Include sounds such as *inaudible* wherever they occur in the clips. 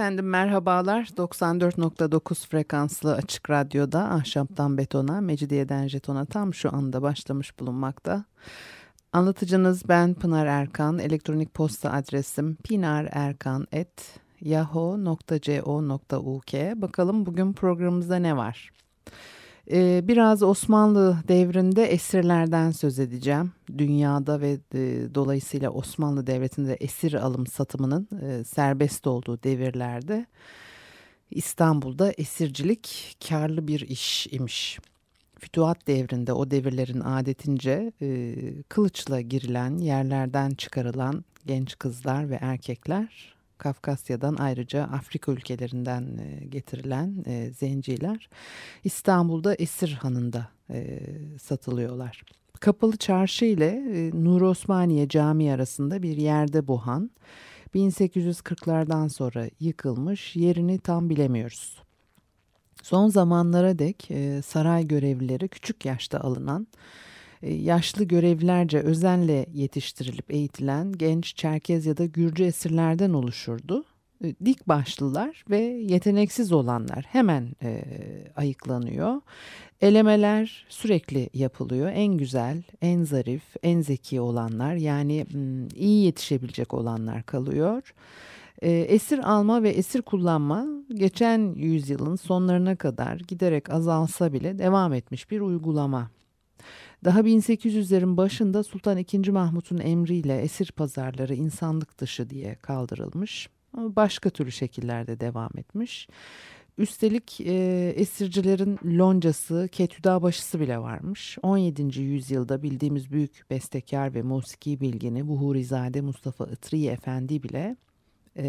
Efendim merhabalar. 94.9 frekanslı açık radyoda Ahşaptan Betona, Mecidiyeden Jeton'a tam şu anda başlamış bulunmakta. Anlatıcınız ben Pınar Erkan. Elektronik posta adresim pinarerkan.yahoo.co.uk Bakalım bugün programımızda ne var? Ee, biraz Osmanlı devrinde esirlerden söz edeceğim. Dünyada ve e, dolayısıyla Osmanlı Devleti'nde esir alım satımının e, serbest olduğu devirlerde İstanbul'da esircilik karlı bir iş imiş. Fütuhat devrinde o devirlerin adetince e, kılıçla girilen yerlerden çıkarılan genç kızlar ve erkekler Kafkasya'dan ayrıca Afrika ülkelerinden e, getirilen e, zenciler İstanbul'da Esir Hanı'nda e, satılıyorlar. Kapalı Çarşı ile Nur Osmaniye Camii arasında bir yerde bu han. 1840'lardan sonra yıkılmış yerini tam bilemiyoruz. Son zamanlara dek saray görevlileri küçük yaşta alınan yaşlı görevlilerce özenle yetiştirilip eğitilen genç Çerkez ya da Gürcü esirlerden oluşurdu. E, dik başlılar ve yeteneksiz olanlar hemen e, ayıklanıyor. Elemeler sürekli yapılıyor. En güzel, en zarif, en zeki olanlar yani iyi yetişebilecek olanlar kalıyor. E, esir alma ve esir kullanma geçen yüzyılın sonlarına kadar giderek azalsa bile devam etmiş bir uygulama. Daha 1800'lerin başında Sultan II. Mahmut'un emriyle esir pazarları insanlık dışı diye kaldırılmış. Ama başka türlü şekillerde devam etmiş. Üstelik e, esircilerin loncası, ketüda başısı bile varmış. 17. yüzyılda bildiğimiz büyük bestekar ve musiki bilgini Buhurizade Mustafa Itri Efendi bile e,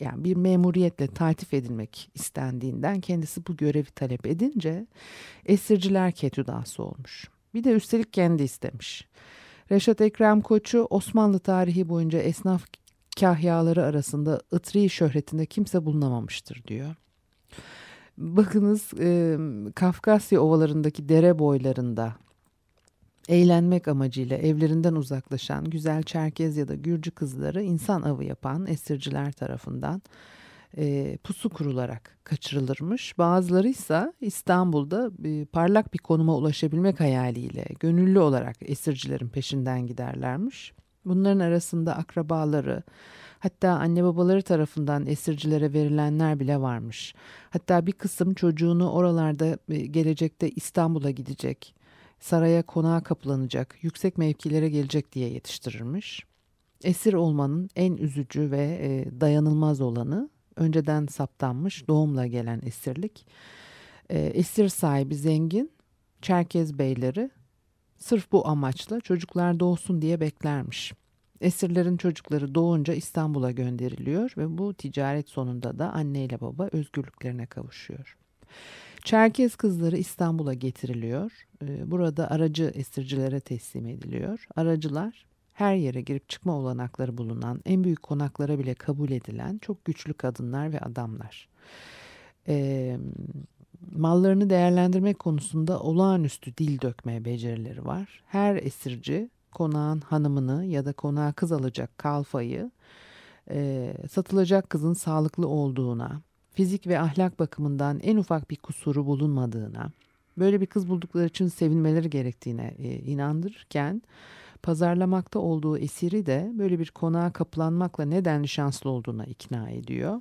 yani bir memuriyetle taltif edilmek istendiğinden kendisi bu görevi talep edince esirciler ketüdası olmuş. Bir de üstelik kendi istemiş. Reşat Ekrem Koçu Osmanlı tarihi boyunca esnaf kahyaları arasında ıtri şöhretinde kimse bulunamamıştır diyor. Bakınız e, Kafkasya ovalarındaki dere boylarında eğlenmek amacıyla evlerinden uzaklaşan güzel Çerkez ya da Gürcü kızları insan avı yapan esirciler tarafından e, pusu kurularak kaçırılırmış. Bazıları ise İstanbul'da e, parlak bir konuma ulaşabilmek hayaliyle gönüllü olarak esircilerin peşinden giderlermiş. Bunların arasında akrabaları, hatta anne babaları tarafından esircilere verilenler bile varmış. Hatta bir kısım çocuğunu oralarda e, gelecekte İstanbul'a gidecek, saraya konağa kapılanacak, yüksek mevkilere gelecek diye yetiştirirmiş. Esir olmanın en üzücü ve e, dayanılmaz olanı önceden saptanmış doğumla gelen esirlik. E, esir sahibi zengin, Çerkez beyleri sırf bu amaçla çocuklar doğsun diye beklermiş. Esirlerin çocukları doğunca İstanbul'a gönderiliyor ve bu ticaret sonunda da anne ile baba özgürlüklerine kavuşuyor. Çerkez kızları İstanbul'a getiriliyor. Ee, burada aracı esircilere teslim ediliyor. Aracılar her yere girip çıkma olanakları bulunan, en büyük konaklara bile kabul edilen çok güçlü kadınlar ve adamlar. E, mallarını değerlendirmek konusunda olağanüstü dil dökmeye becerileri var. Her esirci konağın hanımını ya da konağa kız alacak kalfayı e, satılacak kızın sağlıklı olduğuna, fizik ve ahlak bakımından en ufak bir kusuru bulunmadığına, böyle bir kız buldukları için sevinmeleri gerektiğine e, inandırırken pazarlamakta olduğu esiri de böyle bir konağa kapılanmakla nedenli şanslı olduğuna ikna ediyor.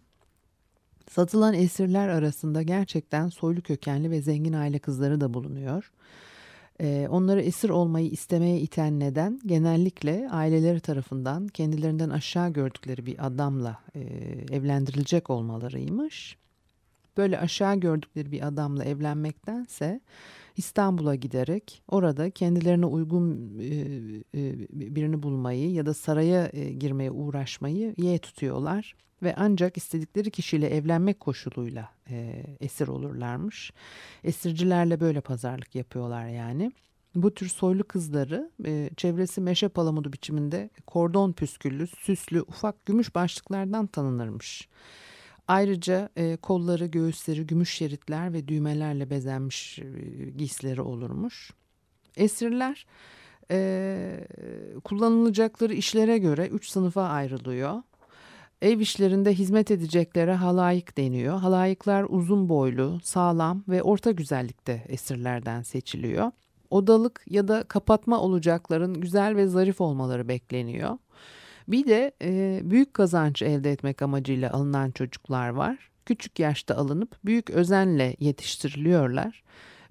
Satılan esirler arasında gerçekten soylu kökenli ve zengin aile kızları da bulunuyor. Onları esir olmayı istemeye iten neden genellikle aileleri tarafından kendilerinden aşağı gördükleri bir adamla evlendirilecek olmalarıymış. böyle aşağı gördükleri bir adamla evlenmektense İstanbul'a giderek orada kendilerine uygun e, e, birini bulmayı ya da saraya e, girmeye uğraşmayı ye tutuyorlar ve ancak istedikleri kişiyle evlenmek koşuluyla esir olurlarmış. Esircilerle böyle pazarlık yapıyorlar yani. Bu tür soylu kızları çevresi meşe palamudu biçiminde kordon püsküllü, süslü, ufak gümüş başlıklardan tanınırmış. Ayrıca e, kolları, göğüsleri gümüş şeritler ve düğmelerle bezenmiş e, giysileri olurmuş. Esirler e, kullanılacakları işlere göre üç sınıfa ayrılıyor. Ev işlerinde hizmet edeceklere halayık deniyor. Halayıklar uzun boylu, sağlam ve orta güzellikte esirlerden seçiliyor. Odalık ya da kapatma olacakların güzel ve zarif olmaları bekleniyor. Bir de e, büyük kazanç elde etmek amacıyla alınan çocuklar var. Küçük yaşta alınıp büyük özenle yetiştiriliyorlar.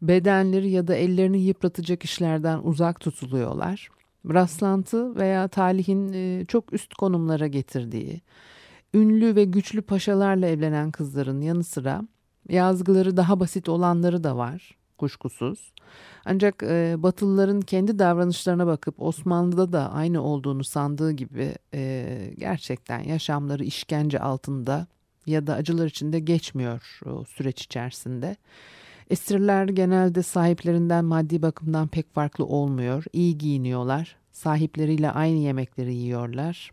Bedenleri ya da ellerini yıpratacak işlerden uzak tutuluyorlar. Rastlantı veya talihin e, çok üst konumlara getirdiği, ünlü ve güçlü paşalarla evlenen kızların yanı sıra yazgıları daha basit olanları da var kuşkusuz. Ancak e, Batılıların kendi davranışlarına bakıp Osmanlı'da da aynı olduğunu sandığı gibi e, gerçekten yaşamları işkence altında ya da acılar içinde geçmiyor o süreç içerisinde. Esirler genelde sahiplerinden maddi bakımdan pek farklı olmuyor. İyi giyiniyorlar. Sahipleriyle aynı yemekleri yiyorlar.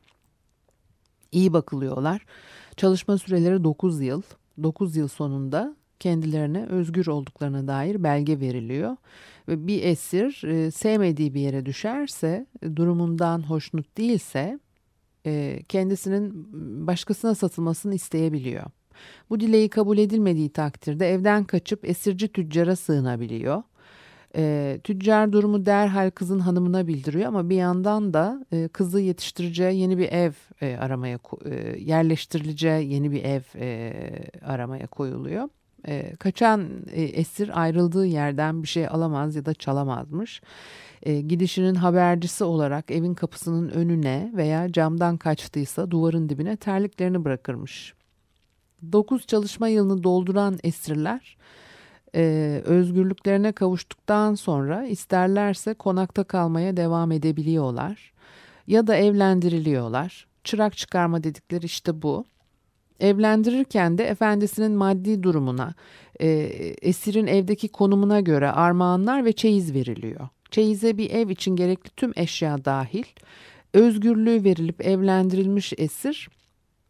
İyi bakılıyorlar. Çalışma süreleri 9 yıl. 9 yıl sonunda kendilerine özgür olduklarına dair belge veriliyor. Ve bir esir e, sevmediği bir yere düşerse, durumundan hoşnut değilse e, kendisinin başkasına satılmasını isteyebiliyor. Bu dileği kabul edilmediği takdirde evden kaçıp esirci tüccara sığınabiliyor. E, tüccar durumu derhal kızın hanımına bildiriyor ama bir yandan da e, kızı yetiştireceği yeni bir ev e, aramaya e, yerleştirileceği yeni bir ev e, aramaya koyuluyor e, kaçan e, esir ayrıldığı yerden bir şey alamaz ya da çalamazmış. E, gidişinin habercisi olarak evin kapısının önüne veya camdan kaçtıysa duvarın dibine terliklerini bırakırmış. 9 çalışma yılını dolduran esirler e, özgürlüklerine kavuştuktan sonra isterlerse konakta kalmaya devam edebiliyorlar ya da evlendiriliyorlar. Çırak çıkarma dedikleri işte bu. Evlendirirken de efendisinin maddi durumuna, e, esirin evdeki konumuna göre armağanlar ve çeyiz veriliyor. Çeyize bir ev için gerekli tüm eşya dahil, özgürlüğü verilip evlendirilmiş esir,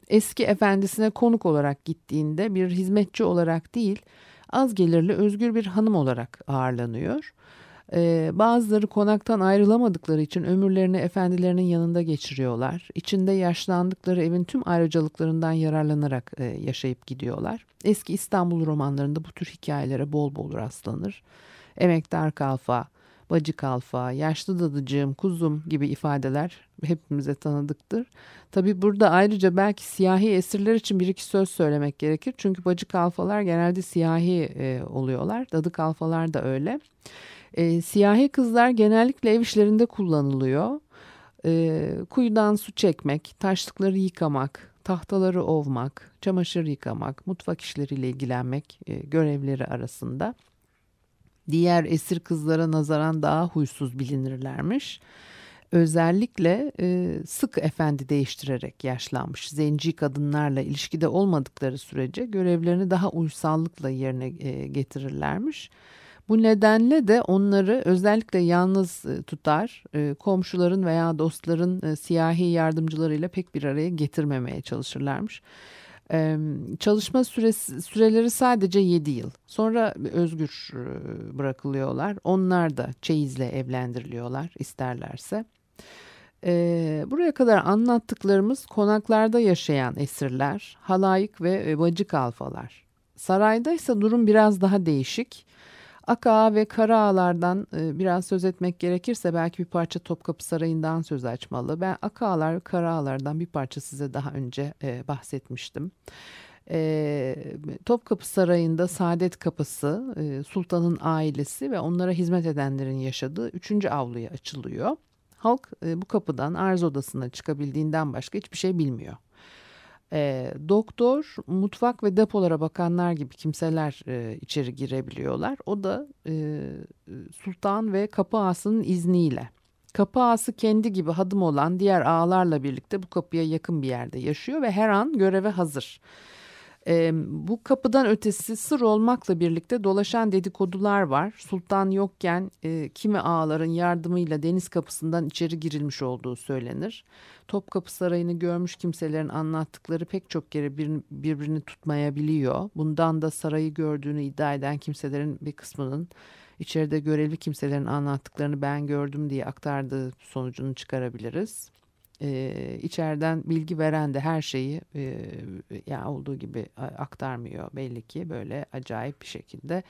eski efendisine konuk olarak gittiğinde bir hizmetçi olarak değil, az gelirli özgür bir hanım olarak ağırlanıyor. Ee, bazıları konaktan ayrılamadıkları için ömürlerini efendilerinin yanında geçiriyorlar. İçinde yaşlandıkları evin tüm ayrıcalıklarından yararlanarak e, yaşayıp gidiyorlar. Eski İstanbul romanlarında bu tür hikayelere bol bol rastlanır. Emektar kalfa, bacı kalfa, yaşlı dadıcığım, kuzum gibi ifadeler hepimize tanıdıktır. Tabi burada ayrıca belki siyahi esirler için bir iki söz söylemek gerekir. Çünkü bacı kalfalar genelde siyahi e, oluyorlar. Dadı kalfalar da öyle. E, siyahi kızlar genellikle ev işlerinde kullanılıyor. E, kuyudan su çekmek, taşlıkları yıkamak, tahtaları ovmak, çamaşır yıkamak, mutfak işleriyle ilgilenmek e, görevleri arasında. Diğer esir kızlara nazaran daha huysuz bilinirlermiş. Özellikle e, sık efendi değiştirerek yaşlanmış zenci kadınlarla ilişkide olmadıkları sürece görevlerini daha uysallıkla yerine e, getirirlermiş. Bu nedenle de onları özellikle yalnız e, tutar, e, komşuların veya dostların e, siyahi yardımcılarıyla pek bir araya getirmemeye çalışırlarmış. Çalışma süresi, süreleri sadece 7 yıl. Sonra özgür bırakılıyorlar. Onlar da çeyizle evlendiriliyorlar isterlerse. Buraya kadar anlattıklarımız konaklarda yaşayan esirler, halayık ve bacı kalfalar. Sarayda ise durum biraz daha değişik. Aka ve Kara Ağalardan e, biraz söz etmek gerekirse belki bir parça Topkapı Sarayı'ndan söz açmalı. Ben Aka Ağalar ve Kara Ağalardan bir parça size daha önce e, bahsetmiştim. E, Topkapı Sarayı'nda Saadet Kapısı, Sultan'ın ailesi ve onlara hizmet edenlerin yaşadığı üçüncü avluya açılıyor. Halk bu kapıdan arz odasına çıkabildiğinden başka hiçbir şey bilmiyor. E, doktor, mutfak ve depolara bakanlar gibi kimseler e, içeri girebiliyorlar. O da e, sultan ve kapı ağasının izniyle. Kapı ağası kendi gibi hadım olan diğer ağalarla birlikte bu kapıya yakın bir yerde yaşıyor ve her an göreve hazır. E, bu kapıdan ötesi sır olmakla birlikte dolaşan dedikodular var. Sultan yokken e, kimi ağaların yardımıyla deniz kapısından içeri girilmiş olduğu söylenir. Topkapı Sarayı'nı görmüş kimselerin anlattıkları pek çok kere bir, birbirini tutmayabiliyor. Bundan da sarayı gördüğünü iddia eden kimselerin bir kısmının içeride görevli kimselerin anlattıklarını ben gördüm diye aktardığı sonucunu çıkarabiliriz e, içeriden bilgi veren de her şeyi e, yani olduğu gibi aktarmıyor belli ki böyle acayip bir şekilde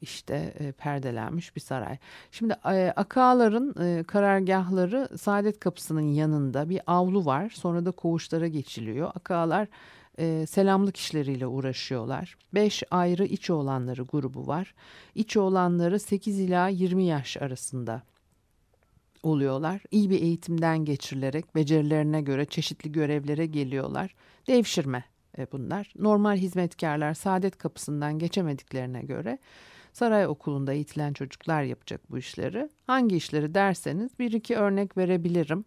işte e, perdelenmiş bir saray. Şimdi e, Akaların e, karargahları Saadet Kapısı'nın yanında bir avlu var. Sonra da koğuşlara geçiliyor. Akalar e, selamlık işleriyle uğraşıyorlar. Beş ayrı iç olanları grubu var. İç olanları 8 ila 20 yaş arasında oluyorlar. İyi bir eğitimden geçirilerek becerilerine göre çeşitli görevlere geliyorlar. Devşirme e, bunlar. Normal hizmetkarlar saadet kapısından geçemediklerine göre saray okulunda eğitilen çocuklar yapacak bu işleri. Hangi işleri derseniz bir iki örnek verebilirim.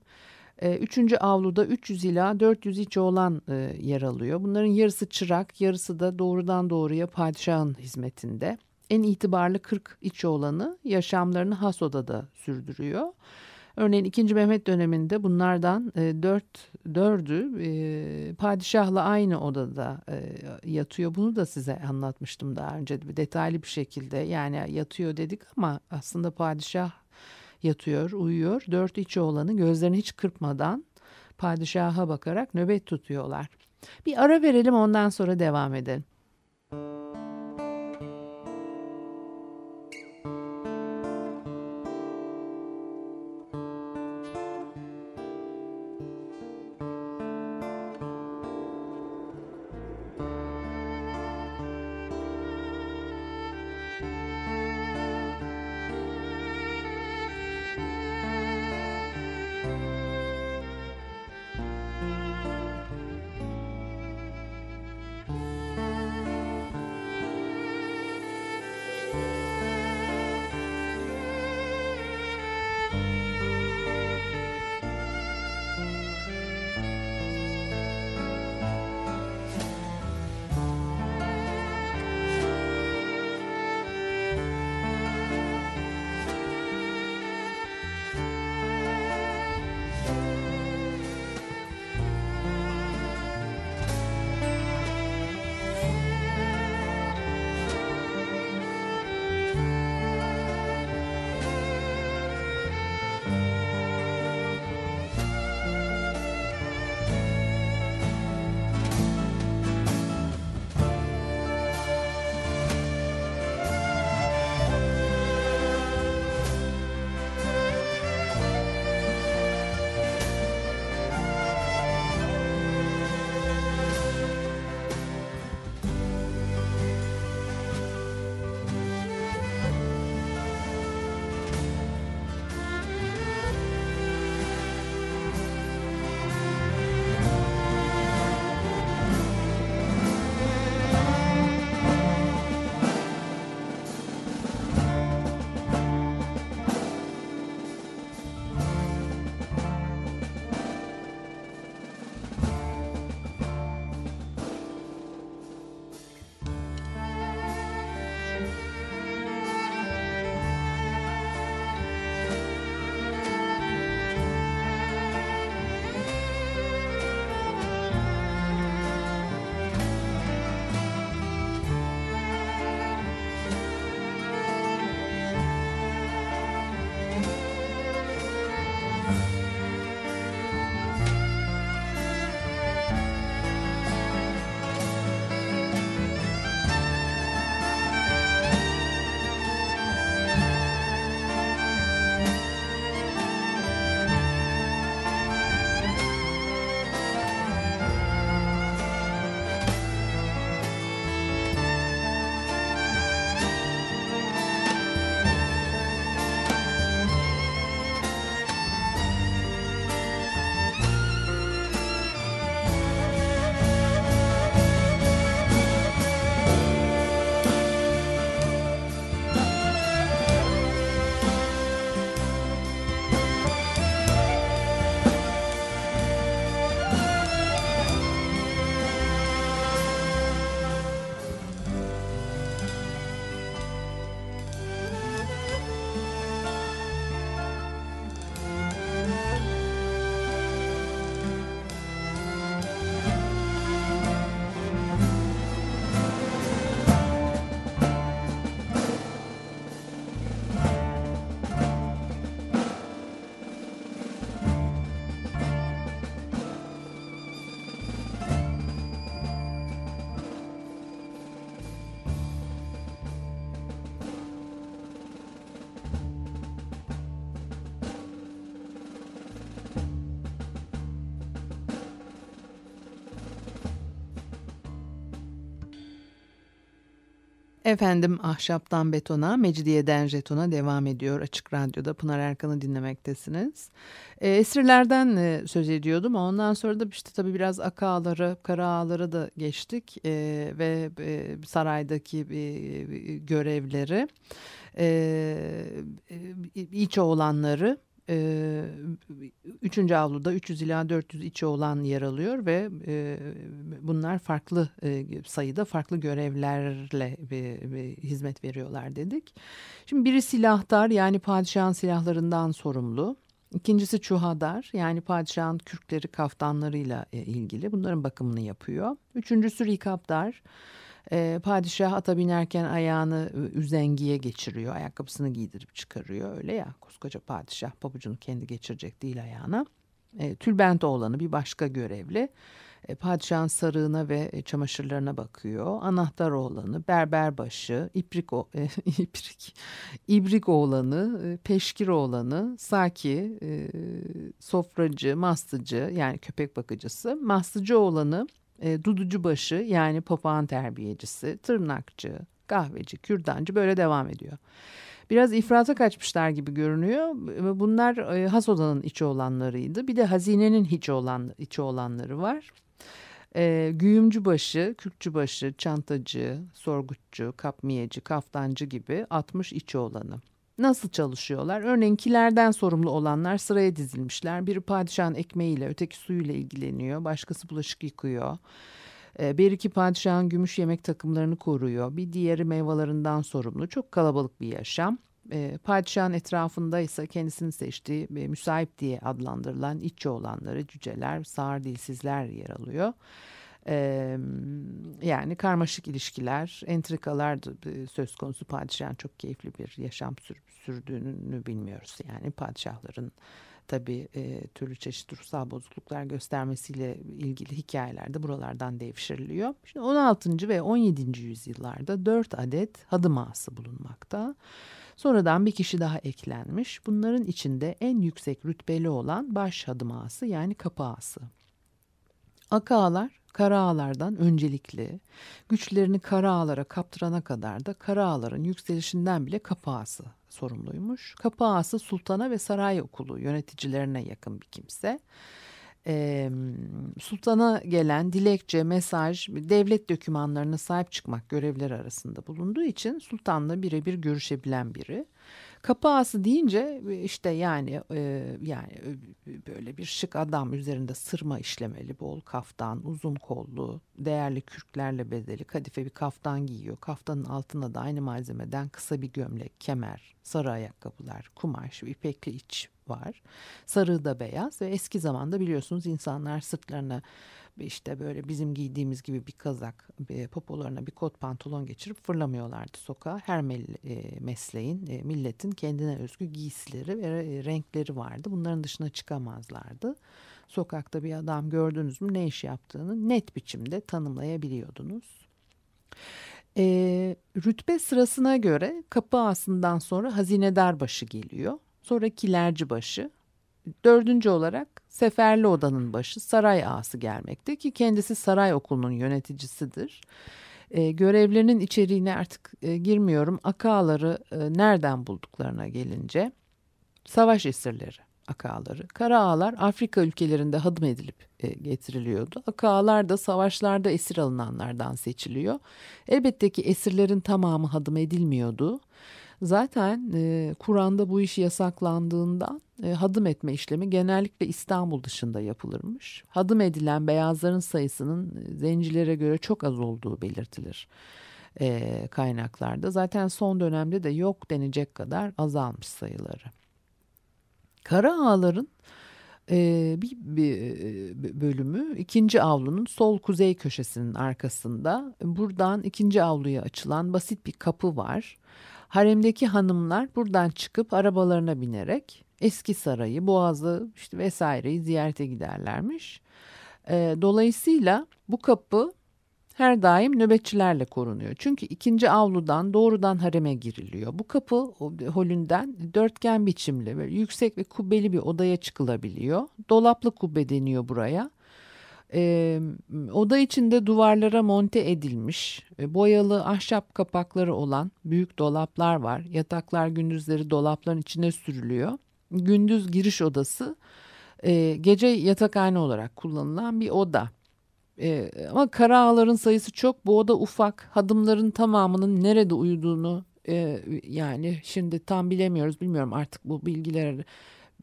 E, üçüncü avluda 300 ila 400 iç olan yer alıyor. Bunların yarısı çırak, yarısı da doğrudan doğruya padişahın hizmetinde. En itibarlı 40 iç olanı yaşamlarını has odada sürdürüyor. Örneğin 2. Mehmet döneminde bunlardan e, 4 dördü e, padişahla aynı odada e, yatıyor. Bunu da size anlatmıştım daha önce bir detaylı bir şekilde. Yani yatıyor dedik ama aslında padişah yatıyor, uyuyor. Dört içi olanı gözlerini hiç kırpmadan padişaha bakarak nöbet tutuyorlar. Bir ara verelim ondan sonra devam edelim. Efendim ahşaptan betona, mecidiyeden jetona devam ediyor. Açık Radyo'da Pınar Erkan'ı dinlemektesiniz. E, esirlerden e, söz ediyordum. Ondan sonra da işte tabii biraz aka ağları, kara ağları da geçtik. E, ve e, saraydaki e, görevleri, e, iç oğlanları e, üçüncü avluda 300 ila 400 içi olan yer alıyor ve e, bunlar farklı e, sayıda farklı görevlerle hizmet veriyorlar dedik. Şimdi biri silahtar yani padişahın silahlarından sorumlu. İkincisi çuhadar yani padişahın kürkleri kaftanlarıyla ilgili bunların bakımını yapıyor. Üçüncüsü rikapdar e, padişah ata binerken ayağını üzengiye geçiriyor. Ayakkabısını giydirip çıkarıyor. Öyle ya koskoca padişah pabucunu kendi geçirecek değil ayağına. E, tülbent oğlanı bir başka görevli. E, padişahın sarığına ve çamaşırlarına bakıyor. Anahtar oğlanı, berberbaşı, iprik, o, e, *laughs* iprik, ibrik oğlanı, e, peşkir oğlanı, saki, e, sofracı, mastıcı yani köpek bakıcısı, mastıcı oğlanı e, duducu başı yani papağan terbiyecisi, tırnakçı, kahveci, kürdancı böyle devam ediyor. Biraz ifrata kaçmışlar gibi görünüyor. Bunlar e, has odanın içi olanlarıydı. Bir de hazinenin hiç olan içi olanları var. E, güğümcü başı, kürkçü başı, çantacı, sorgutçu, kapmiyeci, kaftancı gibi 60 içi olanı. Nasıl çalışıyorlar? Örneğin kilerden sorumlu olanlar sıraya dizilmişler. Biri padişahın ekmeğiyle, öteki suyuyla ilgileniyor. Başkası bulaşık yıkıyor. Ee, bir iki padişahın gümüş yemek takımlarını koruyor. Bir diğeri meyvelerinden sorumlu. Çok kalabalık bir yaşam. Ee, padişahın etrafında ise kendisini seçtiği e, müsait diye adlandırılan iççi olanları, cüceler, sağır dilsizler yer alıyor. Ee, yani karmaşık ilişkiler, entrikalar söz konusu padişahın çok keyifli bir yaşam sür, sürdüğünü bilmiyoruz. Yani padişahların tabii e, türlü çeşitli ruhsal bozukluklar göstermesiyle ilgili hikayeler de buralardan devşiriliyor. Şimdi 16. ve 17. yüzyıllarda 4 adet hadım ağası bulunmakta. Sonradan bir kişi daha eklenmiş. Bunların içinde en yüksek rütbeli olan baş hadım ağası yani kapı ağası. Kara ağlardan öncelikli, güçlerini kara ağlara kaptırana kadar da kara ağların yükselişinden bile kapı ağası sorumluymuş. Kapı ağası sultana ve saray okulu yöneticilerine yakın bir kimse. Ee, sultana gelen dilekçe, mesaj, devlet dokümanlarına sahip çıkmak görevleri arasında bulunduğu için sultanla birebir görüşebilen biri. Kapı ağası deyince işte yani e, yani böyle bir şık adam üzerinde sırma işlemeli, bol kaftan, uzun kollu, değerli kürklerle bezeli kadife bir kaftan giyiyor. Kaftanın altında da aynı malzemeden kısa bir gömlek, kemer, sarı ayakkabılar, kumaş, ipekli iç var. Sarı da beyaz ve eski zamanda biliyorsunuz insanlar sırtlarına işte böyle bizim giydiğimiz gibi bir kazak, bir popolarına bir kot pantolon geçirip fırlamıyorlardı sokağa. Her e, mesleğin, e, milletin kendine özgü giysileri ve e, renkleri vardı. Bunların dışına çıkamazlardı. Sokakta bir adam gördünüz mü ne iş yaptığını net biçimde tanımlayabiliyordunuz. E, rütbe sırasına göre kapı ağasından sonra hazinedar başı geliyor. Sonra kilerci başı, Dördüncü olarak Seferli Oda'nın başı saray ağası gelmekte ki kendisi saray okulunun yöneticisidir. E, görevlerinin içeriğine artık e, girmiyorum. Akağları e, nereden bulduklarına gelince savaş esirleri akağları. Kara ağalar Afrika ülkelerinde hadım edilip e, getiriliyordu. Akağalar da savaşlarda esir alınanlardan seçiliyor. Elbette ki esirlerin tamamı hadım edilmiyordu. Zaten e, Kur'an'da bu iş yasaklandığından e, hadım etme işlemi genellikle İstanbul dışında yapılırmış. Hadım edilen beyazların sayısının e, zencilere göre çok az olduğu belirtilir e, kaynaklarda. Zaten son dönemde de yok denecek kadar azalmış sayıları. Kara ağların e, bir, bir e, bölümü ikinci avlunun sol kuzey köşesinin arkasında. Buradan ikinci avluya açılan basit bir kapı var. Haremdeki hanımlar buradan çıkıp arabalarına binerek eski sarayı, boğazı işte vesaireyi ziyarete giderlermiş. E, dolayısıyla bu kapı her daim nöbetçilerle korunuyor. Çünkü ikinci avludan doğrudan hareme giriliyor. Bu kapı holünden dörtgen biçimli böyle yüksek ve kubbeli bir odaya çıkılabiliyor. Dolaplı kubbe deniyor buraya. E, oda içinde duvarlara monte edilmiş e, boyalı ahşap kapakları olan büyük dolaplar var. Yataklar gündüzleri dolapların içine sürülüyor. Gündüz giriş odası e, gece yatakhane olarak kullanılan bir oda. E, ama kara ağların sayısı çok. Bu oda ufak. Hadımların tamamının nerede uyuduğunu e, yani şimdi tam bilemiyoruz. Bilmiyorum artık bu bilgiler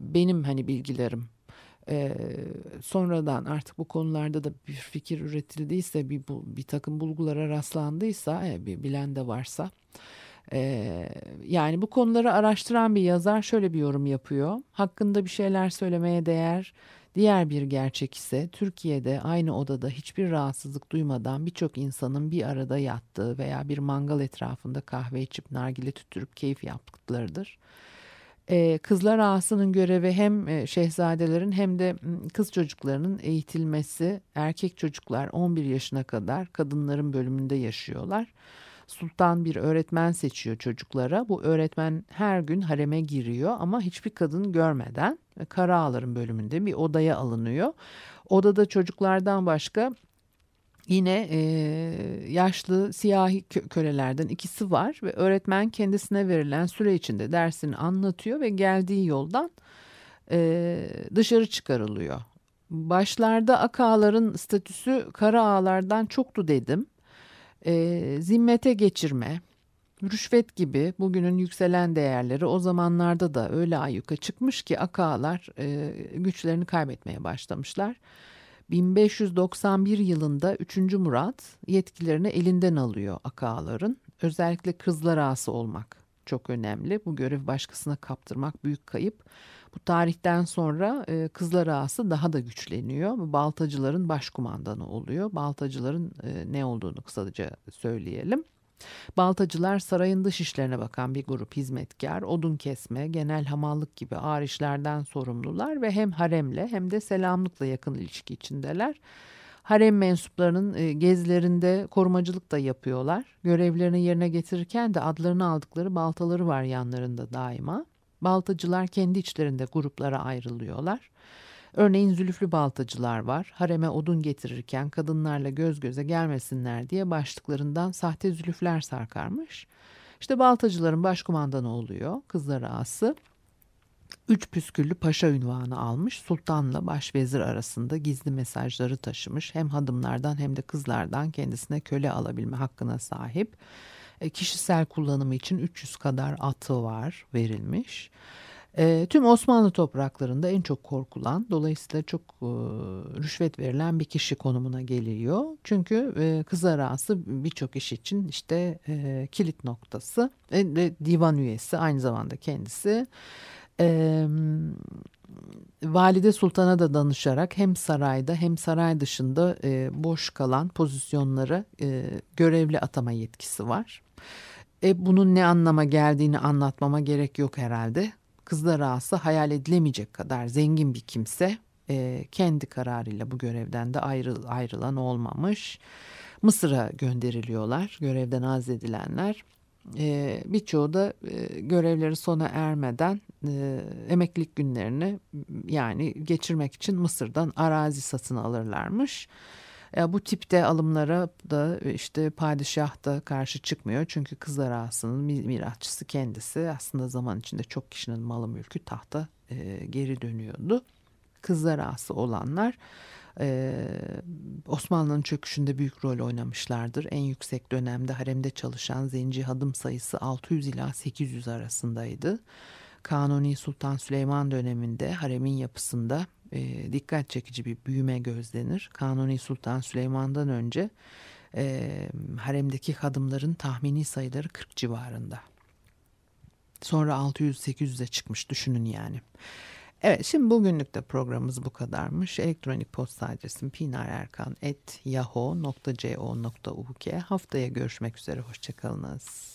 benim hani bilgilerim. E, sonradan artık bu konularda da bir fikir üretildiyse bir, bu, bir takım bulgulara rastlandıysa e, bir bilen de varsa ee, yani bu konuları araştıran bir yazar şöyle bir yorum yapıyor. Hakkında bir şeyler söylemeye değer. Diğer bir gerçek ise Türkiye'de aynı odada hiçbir rahatsızlık duymadan birçok insanın bir arada yattığı veya bir mangal etrafında kahve içip nargile tüttürüp keyif yaptıklarıdır. Ee, kızlar ağasının görevi hem e, şehzadelerin hem de kız çocuklarının eğitilmesi. Erkek çocuklar 11 yaşına kadar kadınların bölümünde yaşıyorlar. Sultan bir öğretmen seçiyor çocuklara. Bu öğretmen her gün hareme giriyor ama hiçbir kadın görmeden Kara Ağların bölümünde bir odaya alınıyor. Odada çocuklardan başka yine e, yaşlı siyahi kölelerden ikisi var ve öğretmen kendisine verilen süre içinde dersini anlatıyor ve geldiği yoldan e, dışarı çıkarılıyor. Başlarda akağların statüsü kara ağalardan çoktu dedim e, zimmete geçirme, rüşvet gibi bugünün yükselen değerleri o zamanlarda da öyle ayyuka çıkmış ki akalar e, güçlerini kaybetmeye başlamışlar. 1591 yılında 3. Murat yetkilerini elinden alıyor akaların. Özellikle kızlar ağası olmak çok önemli. Bu görev başkasına kaptırmak büyük kayıp. Bu tarihten sonra e, Kızlar Ağası daha da güçleniyor. Baltacıların başkumandanı oluyor. Baltacıların e, ne olduğunu kısaca söyleyelim. Baltacılar sarayın dış işlerine bakan bir grup hizmetkar, odun kesme, genel hamallık gibi ağır işlerden sorumlular ve hem haremle hem de selamlıkla yakın ilişki içindeler. Harem mensuplarının e, gezilerinde korumacılık da yapıyorlar. Görevlerini yerine getirirken de adlarını aldıkları baltaları var yanlarında daima. Baltacılar kendi içlerinde gruplara ayrılıyorlar. Örneğin zülüflü baltacılar var. Hareme odun getirirken kadınlarla göz göze gelmesinler diye başlıklarından sahte zülüfler sarkarmış. İşte baltacıların başkumandanı oluyor kızlar ağası. Üç püsküllü paşa ünvanı almış. Sultanla başvezir arasında gizli mesajları taşımış. Hem hadımlardan hem de kızlardan kendisine köle alabilme hakkına sahip. E, kişisel kullanımı için 300 kadar atı var verilmiş. E, tüm Osmanlı topraklarında en çok korkulan dolayısıyla çok e, rüşvet verilen bir kişi konumuna geliyor. Çünkü e, kız arası birçok iş için işte e, kilit noktası e, divan üyesi aynı zamanda kendisi. E, Valide Sultan'a da danışarak hem sarayda hem saray dışında e, boş kalan pozisyonlara e, görevli atama yetkisi var. E, bunun ne anlama geldiğini anlatmama gerek yok herhalde. Kızlar ağası hayal edilemeyecek kadar zengin bir kimse e, kendi kararıyla bu görevden de ayrı, ayrılan olmamış. Mısır'a gönderiliyorlar görevden azledilenler. E, birçoğu da e, görevleri sona ermeden e, emeklilik günlerini yani geçirmek için Mısır'dan arazi satın alırlarmış. E, bu tipte alımlara da işte padişah da karşı çıkmıyor. Çünkü kızlar ağasının mirasçısı kendisi aslında zaman içinde çok kişinin malı mülkü tahta e, geri dönüyordu. Kızlar ağası olanlar Osmanlı'nın çöküşünde büyük rol oynamışlardır. En yüksek dönemde haremde çalışan zenci hadım sayısı 600 ila 800 arasındaydı. Kanuni Sultan Süleyman döneminde haremin yapısında e, dikkat çekici bir büyüme gözlenir. Kanuni Sultan Süleyman'dan önce e, haremdeki hadımların tahmini sayıları 40 civarında. Sonra 600-800'e çıkmış düşünün yani. Evet şimdi bugünlük de programımız bu kadarmış. Elektronik posta adresim pinarerkan.yahoo.co.uk Haftaya görüşmek üzere. Hoşçakalınız.